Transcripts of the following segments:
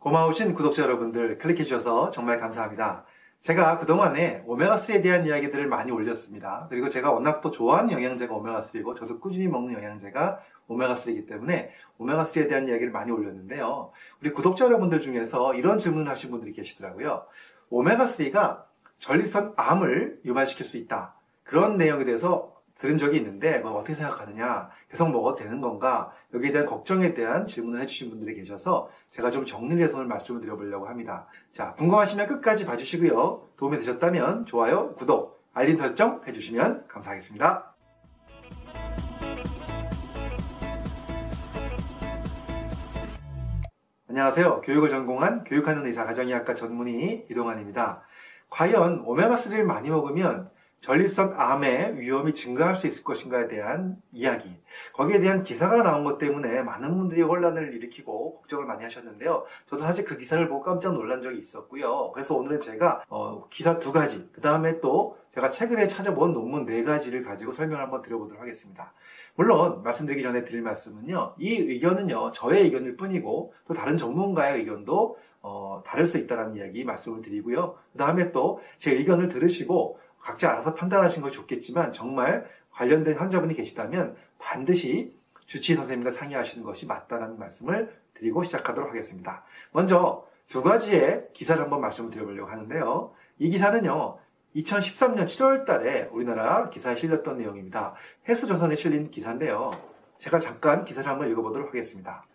고마우신 구독자 여러분들 클릭해주셔서 정말 감사합니다. 제가 그동안에 오메가3에 대한 이야기들을 많이 올렸습니다. 그리고 제가 워낙 또 좋아하는 영양제가 오메가3고 저도 꾸준히 먹는 영양제가 오메가3이기 때문에 오메가3에 대한 이야기를 많이 올렸는데요. 우리 구독자 여러분들 중에서 이런 질문을 하신 분들이 계시더라고요. 오메가3가 전립선 암을 유발시킬 수 있다. 그런 내용에 대해서 들은 적이 있는데 뭐 어떻게 생각하느냐 계속 먹어도 되는 건가 여기에 대한 걱정에 대한 질문을 해주신 분들이 계셔서 제가 좀 정리를 해서 말씀을 드려보려고 합니다. 자 궁금하시면 끝까지 봐주시고요. 도움이 되셨다면 좋아요 구독 알림 설정 해주시면 감사하겠습니다. 안녕하세요. 교육을 전공한 교육하는 의사 가정의학과 전문의 이동환입니다. 과연 오메가3를 많이 먹으면 전립선 암의 위험이 증가할 수 있을 것인가에 대한 이야기. 거기에 대한 기사가 나온 것 때문에 많은 분들이 혼란을 일으키고 걱정을 많이 하셨는데요. 저도 사실 그 기사를 보고 깜짝 놀란 적이 있었고요. 그래서 오늘은 제가 어, 기사 두 가지, 그 다음에 또 제가 최근에 찾아본 논문 네 가지를 가지고 설명을 한번 드려보도록 하겠습니다. 물론 말씀드리기 전에 드릴 말씀은요. 이 의견은요. 저의 의견일 뿐이고 또 다른 전문가의 의견도 어, 다를 수 있다는 이야기 말씀을 드리고요. 그 다음에 또 제 의견을 들으시고 각자 알아서 판단하신 것이 좋겠지만 정말 관련된 환자분이 계시다면 반드시 주치의 선생님과 상의하시는 것이 맞다는 말씀을 드리고 시작하도록 하겠습니다. 먼저 두 가지의 기사를 한번 말씀을 드려보려고 하는데요. 이 기사는요. 2013년 7월 달에 우리나라 기사에 실렸던 내용입니다. 헬스조선에 실린 기사인데요. 제가 잠깐 기사를 한번 읽어보도록 하겠습니다.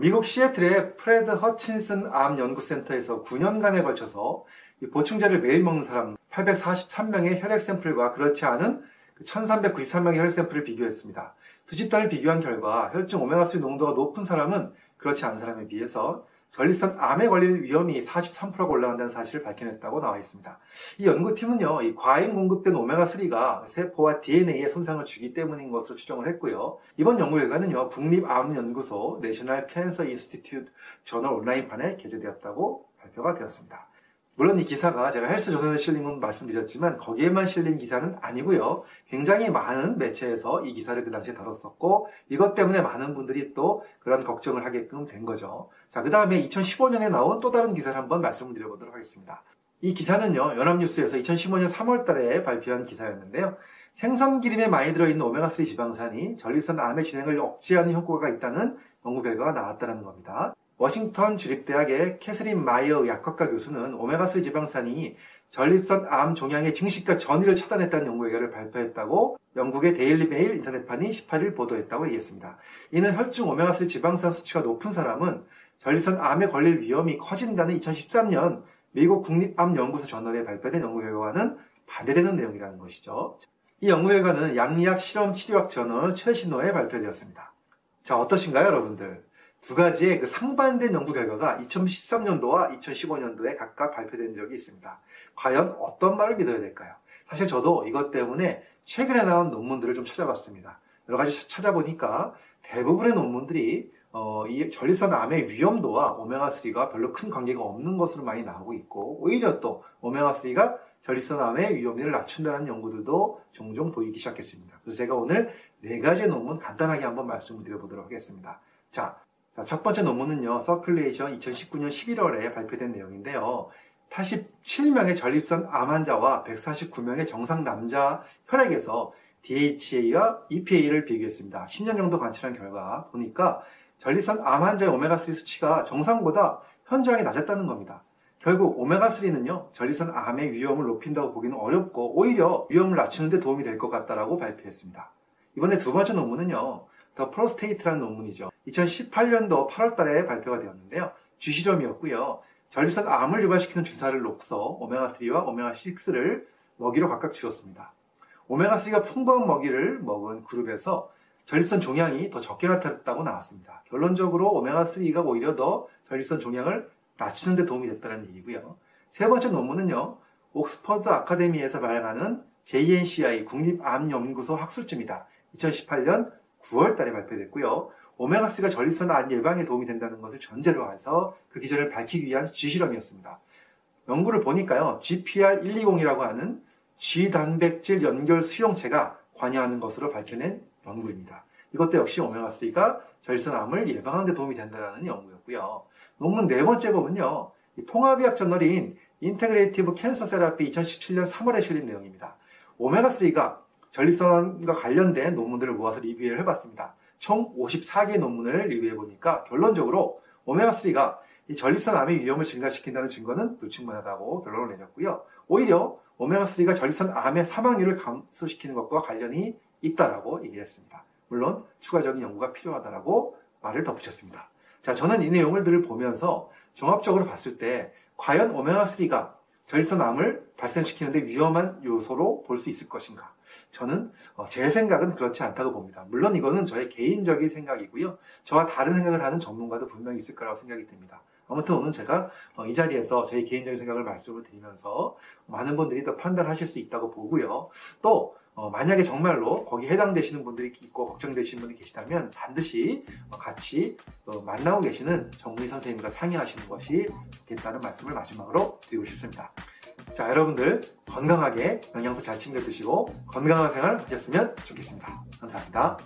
미국 시애틀의 프레드 허친슨 암 연구센터에서 9년간에 걸쳐서 보충제를 매일 먹는 사람 843명의 혈액 샘플과 그렇지 않은 1393명의 그 혈액 샘플을 비교했습니다. 두 집단을 비교한 결과 혈중 오메가3 농도가 높은 사람은 그렇지 않은 사람에 비해서 전립선 암에 걸릴 위험이 43%가 올라간다는 사실을 밝혀냈다고 나와 있습니다. 이 연구팀은요, 이 과잉 공급된 오메가3가 세포와 DNA에 손상을 주기 때문인 것으로 추정을 했고요. 이번 연구 결과는요, 국립암연구소 National Cancer Institute 저널 온라인판에 게재되었다고 발표가 되었습니다. 물론 이 기사가 제가 헬스 조선에 실린 건 말씀드렸지만 거기에만 실린 기사는 아니고요. 굉장히 많은 매체에서 이 기사를 그 당시에 다뤘었고 이것 때문에 많은 분들이 또 그런 걱정을 하게끔 된 거죠. 자, 그 다음에 2015년에 나온 또 다른 기사를 한번 말씀을 드려보도록 하겠습니다. 이 기사는요, 연합뉴스에서 2015년 3월 달에 발표한 기사였는데요. 생선 기름에 많이 들어있는 오메가3 지방산이 전립선 암의 진행을 억제하는 효과가 있다는 연구 결과가 나왔다는 겁니다. 워싱턴 주립대학의 캐스린 마이어 약학과 교수는 오메가3 지방산이 전립선 암 종양의 증식과 전이를 차단했다는 연구 결과를 발표했다고 영국의 데일리 메일 인터넷판이 18일 보도했다고 얘기했습니다. 이는 혈중 오메가3 지방산 수치가 높은 사람은 전립선 암에 걸릴 위험이 커진다는 2013년 미국 국립암연구소 저널에 발표된 연구 결과와는 반대되는 내용이라는 것이죠. 이 연구 결과는 양리학 실험 치료학 저널 최신호에 발표되었습니다. 자, 어떠신가요, 여러분들? 두 가지의 그 상반된 연구 결과가 2013년도와 2015년도에 각각 발표된 적이 있습니다. 과연 어떤 말을 믿어야 될까요? 사실 저도 이것 때문에 최근에 나온 논문들을 좀 찾아봤습니다. 여러 가지 찾아보니까 대부분의 논문들이 어, 이 전립선 암의 위험도와 오메가3가 별로 큰 관계가 없는 것으로 많이 나오고 있고 오히려 또 오메가3가 전립선 암의 위험률을 낮춘다는 연구들도 종종 보이기 시작했습니다. 그래서 제가 오늘 네 가지 논문 간단하게 한번 말씀을 드려 보도록 하겠습니다. 자, 자, 첫 번째 논문은요, Circulation 2019년 11월에 발표된 내용인데요. 87명의 전립선 암 환자와 149명의 정상 남자 혈액에서 DHA와 EPA를 비교했습니다. 10년 정도 관찰한 결과 보니까 전립선 암 환자의 오메가3 수치가 정상보다 현저하게 낮았다는 겁니다. 결국 오메가3는요, 전립선 암의 위험을 높인다고 보기는 어렵고 오히려 위험을 낮추는 데 도움이 될 것 같다라고 발표했습니다. 이번에 두 번째 논문은요, The Prostate라는 논문이죠. 2018년도 8월 달에 발표가 되었는데요. 쥐실험이었고요. 전립선 암을 유발시키는 주사를 놓고서 오메가3와 오메가6를 먹이로 각각 주었습니다. 오메가3가 풍부한 먹이를 먹은 그룹에서 전립선 종양이 더 적게 나타났다고 나왔습니다. 결론적으로 오메가3가 오히려 더 전립선 종양을 낮추는 데 도움이 됐다는 얘기고요. 세 번째 논문은요. 옥스퍼드 아카데미에서 발행하는 JNCI 국립암연구소 학술지입니다. 2018년 9월 달에 발표됐고요. 오메가3가 전립선 암 예방에 도움이 된다는 것을 전제로 해서 그 기전을 밝히기 위한 지실험이었습니다. 연구를 보니까요. GPR120이라고 하는 G단백질 연결 수용체가 관여하는 것으로 밝혀낸 연구입니다. 이것도 역시 오메가3가 전립선 암을 예방하는 데 도움이 된다는 연구였고요. 논문 네 번째 보면요. 통합의학 저널인 Integrative Cancer Therapy 2017년 3월에 실린 내용입니다. 오메가3가 전립선과 관련된 논문들을 모아서 리뷰를 해봤습니다. 총 54개 논문을 리뷰해보니까 결론적으로 오메가3가 이 전립선 암의 위험을 증가시킨다는 증거는 불충분하다고 결론을 내렸고요. 오히려 오메가3가 전립선 암의 사망률을 감소시키는 것과 관련이 있다라고 얘기했습니다. 물론 추가적인 연구가 필요하다라고 말을 덧붙였습니다. 자, 저는 이 내용을 보면서 종합적으로 봤을 때 과연 오메가3가 전립선 암을 발생시키는데 위험한 요소로 볼 수 있을 것인가? 저는 어, 제 생각은 그렇지 않다고 봅니다. 물론 이거는 저의 개인적인 생각이고요. 저와 다른 생각을 하는 전문가도 분명히 있을 거라고 생각이 듭니다. 아무튼 오늘 제가 어, 이 자리에서 저희 개인적인 생각을 말씀을 드리면서 많은 분들이 또 판단하실 수 있다고 보고요. 또 어, 만약에 정말로 거기 해당되시는 분들이 있고 걱정되시는 분이 계시다면 반드시 같이 만나고 계시는 전문의 선생님과 상의하시는 것이 좋겠다는 말씀을 마지막으로 드리고 싶습니다. 자, 여러분들 건강하게 영양소 잘 챙겨 드시고 건강한 생활 하셨으면 좋겠습니다. 감사합니다.